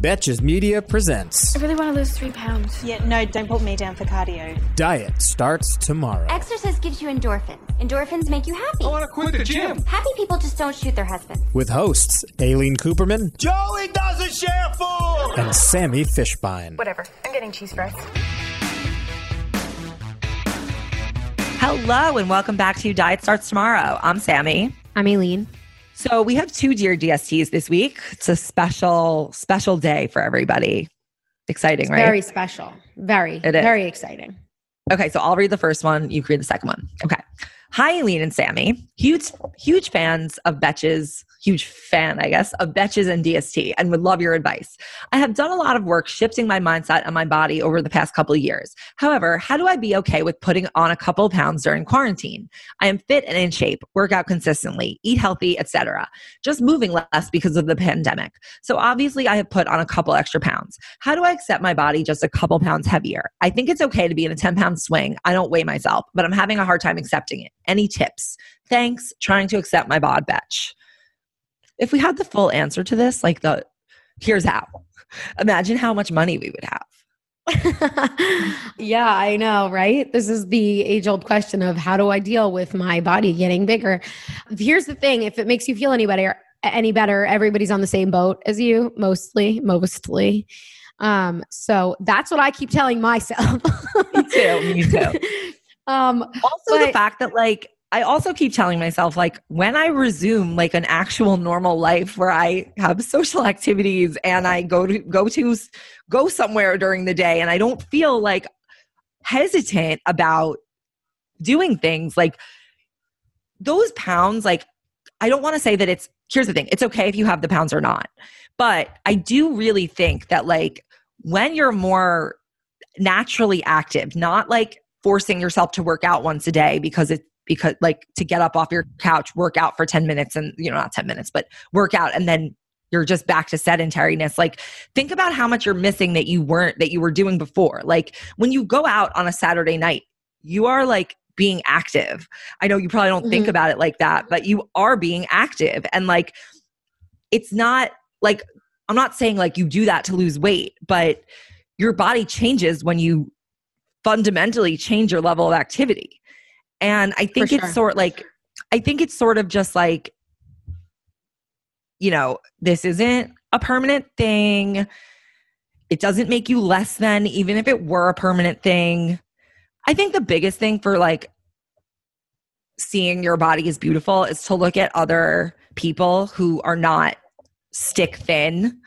Betches Media presents I really want to lose three pounds. Yeah, no, don't put me down for cardio. Diet Starts Tomorrow. Exercise gives you endorphins. Endorphins make you happy. I want to quit the gym. Happy people just don't shoot their husbands. With hosts Aleen Kuperman Joey doesn't share food. and Sammy Fishbein. Whatever. I'm getting cheese fries. Hello and welcome back to Diet Starts Tomorrow. I'm Sammy. I'm Aleen. So we have two Dear DSTs this week. It's a special, special day for everybody. Exciting, right? Very special. Very, It is. very exciting. Okay, so I'll read the first one. You can read the second one. Okay. Hi, Aleen and Sammy. Huge, huge fans of Betches. Huge fan, I guess, of Betches and DST, and would love your advice. I have done a lot of work shifting my mindset and my body over the past couple years. However, how do I be okay with putting on a couple pounds during quarantine? I am fit and in shape, work out consistently, eat healthy, etc. Just moving less because of the pandemic. So obviously, I have put on a couple extra pounds. How do I accept my body just a couple pounds heavier? I think it's okay to be in a 10 pound swing. I don't weigh myself, but I'm having a hard time accepting it. Any tips? Thanks. Trying to accept my bod betch. If we had the full answer to this, like the here's how. Imagine how much money we would have. yeah, I know, right? This is the age old question of how do I deal with my body getting bigger? Here's the thing if it makes you feel any better, any better, everybody's on the same boat as you, mostly, mostly. Um, so that's what I keep telling myself. Me too. Me too. um, Also, the fact that like I also keep telling myself like when I resume like an actual normal life where I have social activities and I go to go to go somewhere during the day and I don't feel like hesitant about doing things like those pounds like I don't want to say that it's here's the thing it's okay if you have the pounds or not but I do really think that like when you're more naturally active not like forcing yourself to work out once a day because it because like to get up off your couch work out for 10 minutes and you know not 10 minutes but work out and then you're just back to sedentariness. Like think about how much you're missing that you weren't that you were doing before. Like when you go out on a saturday night you are like being active. I know you probably don't think Mhm. about it like that but you are being active. And like it's not like i'm not saying like you do that to lose weight but your body changes when you fundamentally change your level of activity and i think For it's sure. sort like i think it's sort of just like you know this isn't a permanent thing it doesn't make you less than even if it were a permanent thing i think the biggest thing for like seeing your body is beautiful is to look at other people who are not stick thin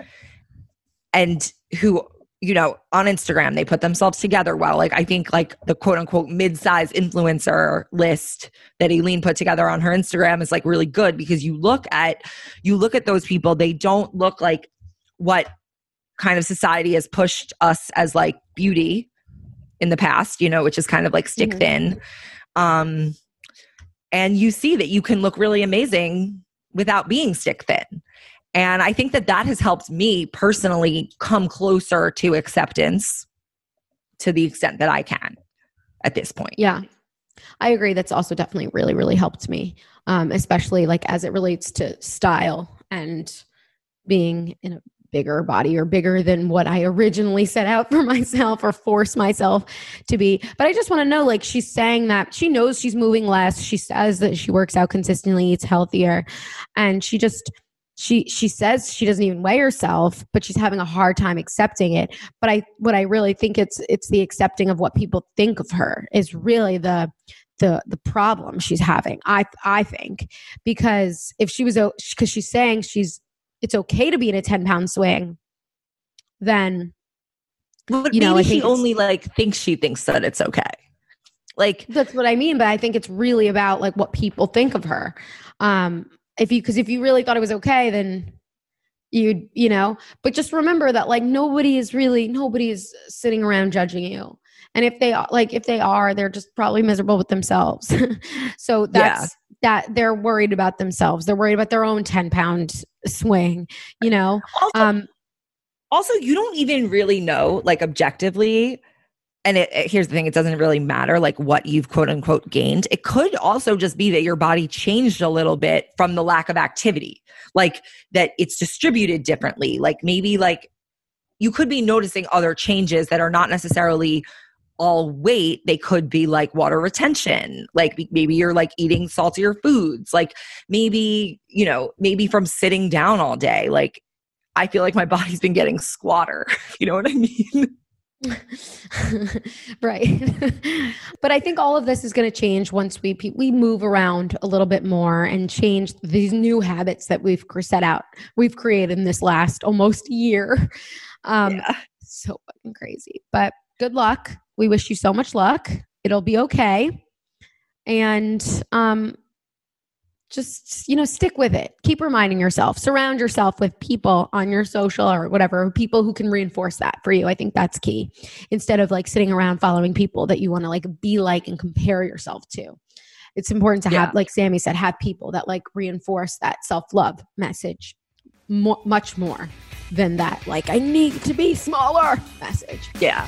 and who you know on instagram they put themselves together well. Like i think like the quote unquote mid-size influencer list that Aleen put together on her instagram is like really good because you look at you look at those people. They don't look like what kind of society has pushed us as like beauty in the past you know which is kind of like stick Mhm. thin. Um and you see that you can look really amazing without being stick thin and I think that that has helped me personally come closer to acceptance to the extent that I can at this point. Yeah. I agree. That's also definitely really, really helped me, um, especially like as it relates to style and being in a bigger body or bigger than what I originally set out for myself or force myself to be. But I just want to know like she's saying that she knows she's moving less. She says that she works out consistently, eats healthier, and she just she she says she doesn't even weigh herself but she's having a hard time accepting it. But i what i really think it's it's the accepting of what people think of her is really the the the problem she's having i i think. Because if she was because she's saying she's it's okay to be in a 10 pound swing then But You know, maybe she only like thinks she thinks that it's okay. Like that's what i mean but i think it's really about like what people think of her. Um if you because if you really thought it was okay, then you'd you know. But just remember that like nobody is really nobody is sitting around judging you. And if they are like if they are, they're just probably miserable with themselves. so that's that they're worried about themselves. They're worried about their own 10 pound swing, you know. Also, Um also you don't even really know like objectively and it, it- here's the thing it doesn't really matter like what you've quote unquote gained. It could also just be that your body changed a little bit from the lack of activity like that it's distributed differently. Like maybe like you could be noticing other changes that are not necessarily all weight. They could be like water retention. Like maybe you're like eating saltier foods. Like maybe you know maybe from sitting down all day. Like i feel like my body's been getting squatter. You know what i mean right. but I think all of this is going to change once we we move around a little bit more and change these new habits that we've set out. We've created in this last almost year. Um Yeah. so fucking crazy. But good luck. We wish you so much luck. It'll be okay. And um just you know stick with it. Keep reminding yourself. Surround yourself with people on your social or whatever people who can reinforce that for you. I think that's key. Instead of like sitting around following people that you want to like be like and compare yourself to. It's important to have like sammy said have people that like reinforce that self-love message mo- much more than that like i need to be smaller message. Yeah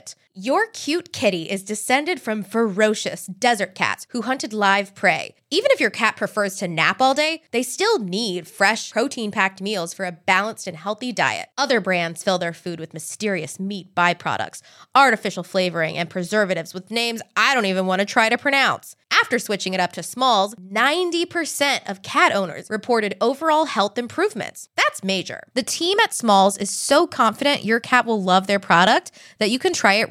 it. Your cute kitty is descended from ferocious desert cats who hunted live prey. Even if your cat prefers to nap all day, they still need fresh, protein packed meals for a balanced and healthy diet. Other brands fill their food with mysterious meat byproducts, artificial flavoring, and preservatives with names I don't even want to try to pronounce. After switching it up to Smalls, 90% of cat owners reported overall health improvements. That's major. The team at Smalls is so confident your cat will love their product that you can try it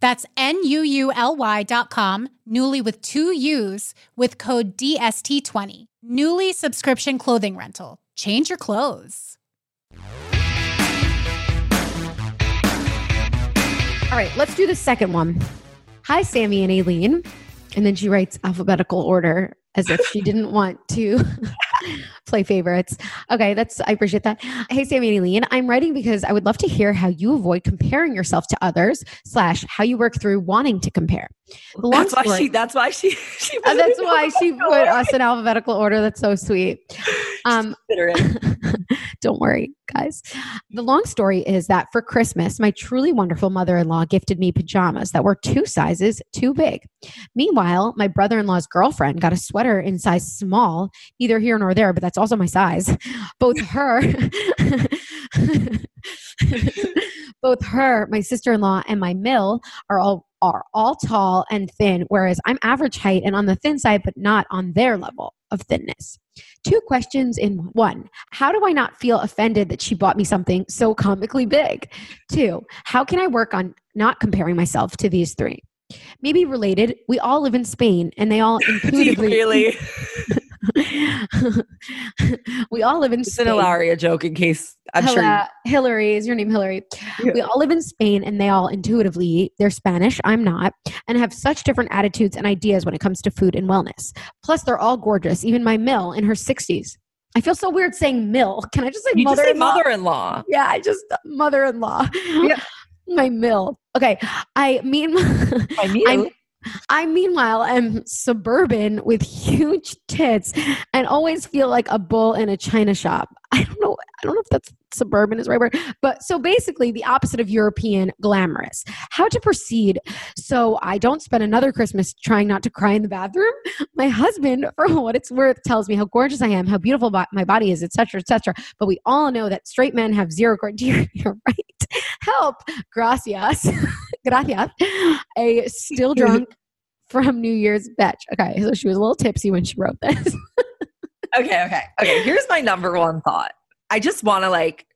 That's N-U-U-L-Y dot com, Nuuly with two U's with code DST20. Nuuly subscription clothing rental. Change your clothes. All right, let's do the second one. Hi, Sammy and Aleen. And then she writes alphabetical order as if she didn't want to Play favorites. Okay, that's I appreciate that. Hey, Sammy and Aleen, I'm writing because I would love to hear how you avoid comparing yourself to others, slash how you work through wanting to compare. That's why story- she. That's why she. she Uh, put that's why she put us in alphabetical order. That's so sweet. Um. don't worry, guys. The long story is that for Christmas, my truly wonderful mother in law gifted me pajamas that were two sizes too big. Meanwhile, my brother in law's girlfriend got a sweater in size small, neither here nor there, but that's also my size. Both her. both her my sister-in-law and my mill are all are all tall and thin whereas i'm average height and on the thin side but not on their level of thinness two questions in one. How do i not feel offended that she bought me something so comically big? Two how can i work on not comparing myself to these three? Maybe related we all live in spain and they all intuitively really? we all live in It's an spain Hilaria joke in case I'm sure. Hello, Hillary is your name, Hillary. Yeah. We all live in Spain and they all intuitively, they're Spanish, I'm not, and have such different attitudes and ideas when it comes to food and wellness. Plus, they're all gorgeous, even my Mill in her 60s. I feel so weird saying Mill. Can I just say mother in law? mother-in-law. Yeah, I just, mother in law. Yeah. my Mill. Okay. I mean, I mean, I meanwhile am suburban with huge tits and always feel like a bull in a china shop. I don't know. I don't know if that's suburban is the right word, but so basically the opposite of European glamorous. How to proceed so I don't spend another Christmas trying not to cry in the bathroom. My husband, for what it's worth, tells me how gorgeous I am, how beautiful my body is, etc., etc. But we all know that straight men have zero criteria, right? Help, gracias, gracias. A still drunk from New Year's batch. Okay, so she was a little tipsy when she wrote this. okay, okay, okay. Here's my number one thought. I just want to like,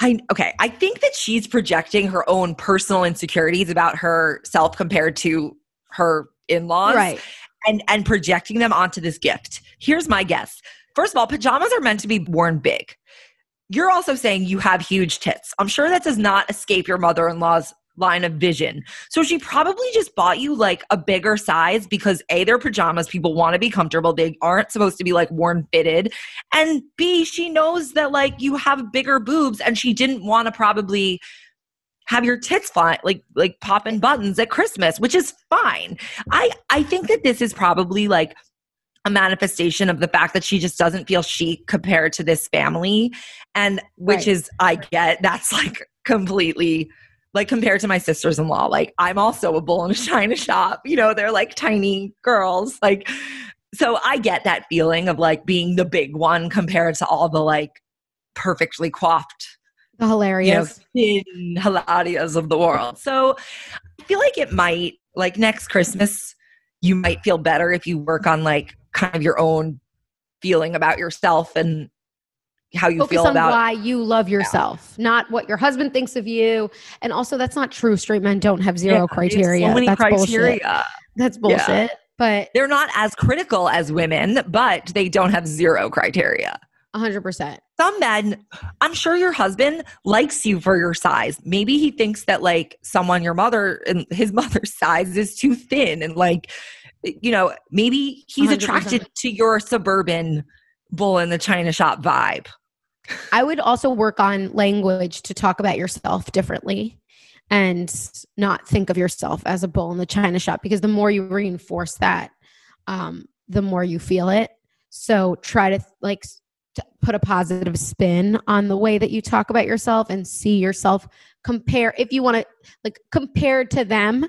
I okay. I think that she's projecting her own personal insecurities about herself compared to her in-laws, right. and and projecting them onto this gift. Here's my guess. First of all, pajamas are meant to be worn big. You're also saying you have huge tits. I'm sure that does not escape your mother-in-law's line of vision. So she probably just bought you like a bigger size because A, they're pajamas. People want to be comfortable. They aren't supposed to be like worn fitted. And B, she knows that like you have bigger boobs and she didn't want to probably have your tits fly like like popping buttons at Christmas, which is fine. I I think that this is probably like a manifestation of the fact that she just doesn't feel chic compared to this family and which Right. is i get that's like completely like compared to my sisters-in-law like i'm also a bull in a china shop you know they're like tiny girls like so i get that feeling of like being the big one compared to all the like perfectly coiffed The you know, hilarious. thin Hilarias of the world. So I feel like it might, like next Christmas, you might feel better if you work on like kind of your own feeling about yourself and how you Focus feel on about why you love yourself, not what your husband thinks of you. And also, that's not true. Straight men don't have zero Yeah, criteria. So many that's criteria. bullshit. That's bullshit. But They're not as critical as women, but they don't have zero criteria. 100%. some men, I'm sure your husband likes you for your size. Maybe he thinks that like someone your mother and his mother's size is too thin and like you know, maybe he's 100%. attracted to your suburban bull in the china shop vibe. I would also work on language to talk about yourself differently and not think of yourself as a bull in the china shop because the more you reinforce that, um, the more you feel it. So try to like to put a positive spin on the way that you talk about yourself and see yourself compare if you want to like compared to them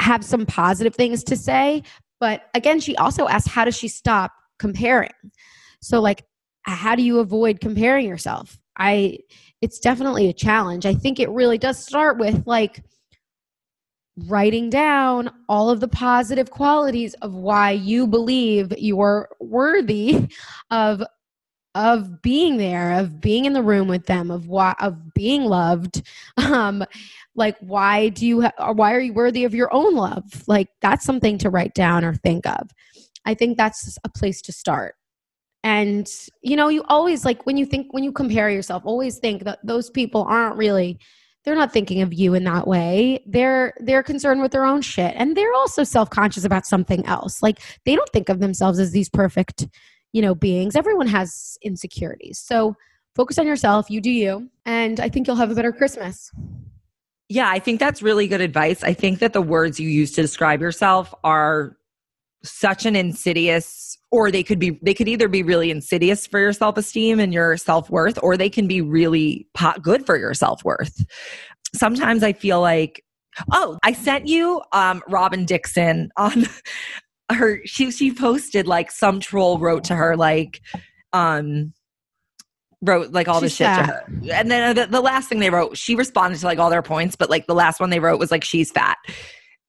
have some positive things to say but again she also asked how does she stop comparing so like how do you avoid comparing yourself? I it's definitely a challenge. I think it really does start with like writing down all of the positive qualities of why you believe you're worthy of of being there of being in the room with them of why of being loved. Um like why do you ha- why are you worthy of your own love? Like that's something to write down or think of. I think that's a place to start and you know you always like when you think when you compare yourself always think that those people aren't really they're not thinking of you in that way they're they're concerned with their own shit and they're also self-conscious about something else like they don't think of themselves as these perfect you know, beings. Everyone has insecurities. So focus on yourself, you do you, and I think you'll have a better Christmas. Yeah, I think that's really good advice. I think that the words you use to describe yourself are such an insidious or they could be they could either be really insidious for your self-esteem and your self-worth or they can be really pot good for your self-worth. Sometimes I feel like oh, I sent you um Robyn Dixon on her she she posted like some troll wrote to her like um wrote like all She's this shit fat. to her. And then the, the last thing they wrote, she responded to like all their points, but like the last one they wrote was like, she's fat.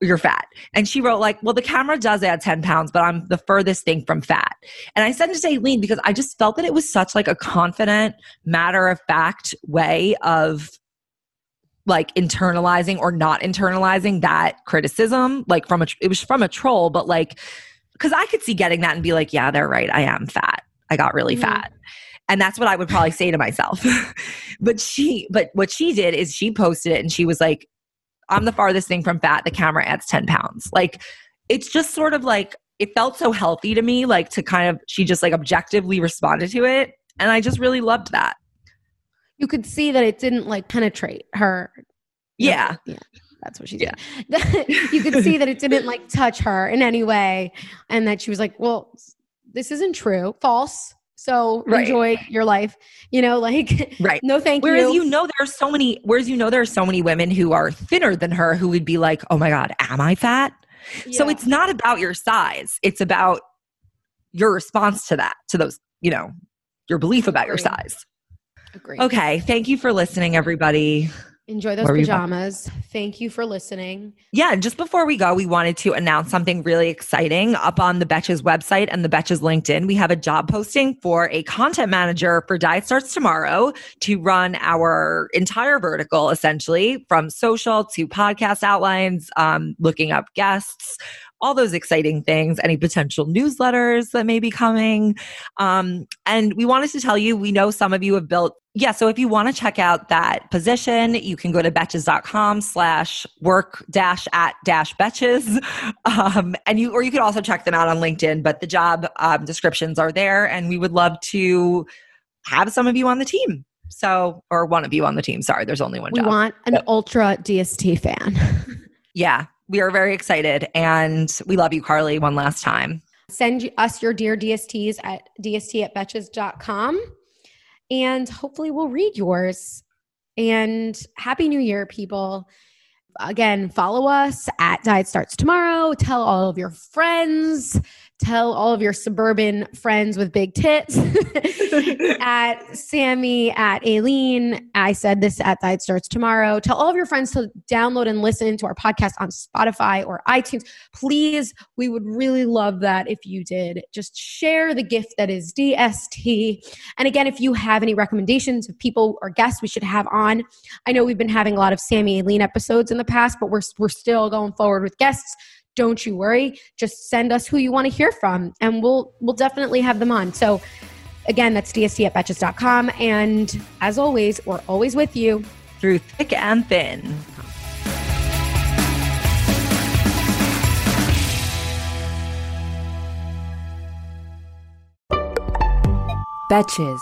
You're fat. And she wrote, like, well, the camera does add 10 pounds, but I'm the furthest thing from fat. And I sent it to Aleen because I just felt that it was such like a confident, matter of fact way of like internalizing or not internalizing that criticism, like from a, it was from a troll, but like, because I could see getting that and be like, yeah, they're right. I am fat. I got really Mhm. fat. And that's what I would probably say to myself. but she, but what she did is she posted it and she was like, I'm the farthest thing from fat. The camera adds 10 pounds. Like, it's just sort of like, it felt so healthy to me, like to kind of, she just like objectively responded to it. And I just really loved that. You could see that it didn't like penetrate her. Yeah. Yeah. That's what she Yeah. said. you could see that it didn't like touch her in any way and that she was like, well, this isn't true, false. So Right. enjoy your life. You know, like, Right. no, thank Whereas you. Whereas you know there are so many whereas you know there are so many women who are thinner than her who would be like, "Oh my god, am I fat?" So it's not about your size. It's about your response to that, to those, you know, your belief about your size. Agree. Okay, thank you for listening everybody. Enjoy those Where were you- pajamas. Thank you for listening. Yeah, just before we go, we wanted to announce something really exciting up on the Betches website and the Betches LinkedIn. We have a job posting for a content manager for Diet Starts Tomorrow to run our entire vertical, essentially from social to podcast outlines, um, looking up guests, all those exciting things, any potential newsletters that may be coming. Um, and we wanted to tell you, we know some of you have built yeah, so if you want to check out that position, you can go to betches.com slash work dash at dash betches. Um, and you, or you could also check them out on LinkedIn, but the job um, descriptions are there and we would love to have some of you on the team. So, or one of you on the team. Sorry, there's only one We job. want an ultra DST fan. yeah, we are very excited and we love you, Carly, one last time. Send us your dear DSTs at dst at betches.com and hopefully we'll read yours. And happy new year, people. Again, follow us at Diet Starts Tomorrow. Tell all of your friends, tell all of your suburban friends with big tits at Sammy, at Aleen. I said this at Diet Starts Tomorrow. Tell all of your friends to download and listen to our podcast on Spotify or iTunes. Please, we would really love that if you did. Just share the gift that is DST. And again, if you have any recommendations of people or guests we should have on, I know we've been having a lot of Sammy Aleen episodes in the past, but we're, we're still going forward with guests. Don't you worry. Just send us who you want to hear from, and we'll we'll definitely have them on. So again, that's DST at betches.com. And as always, we're always with you. Through thick and thin. Betches.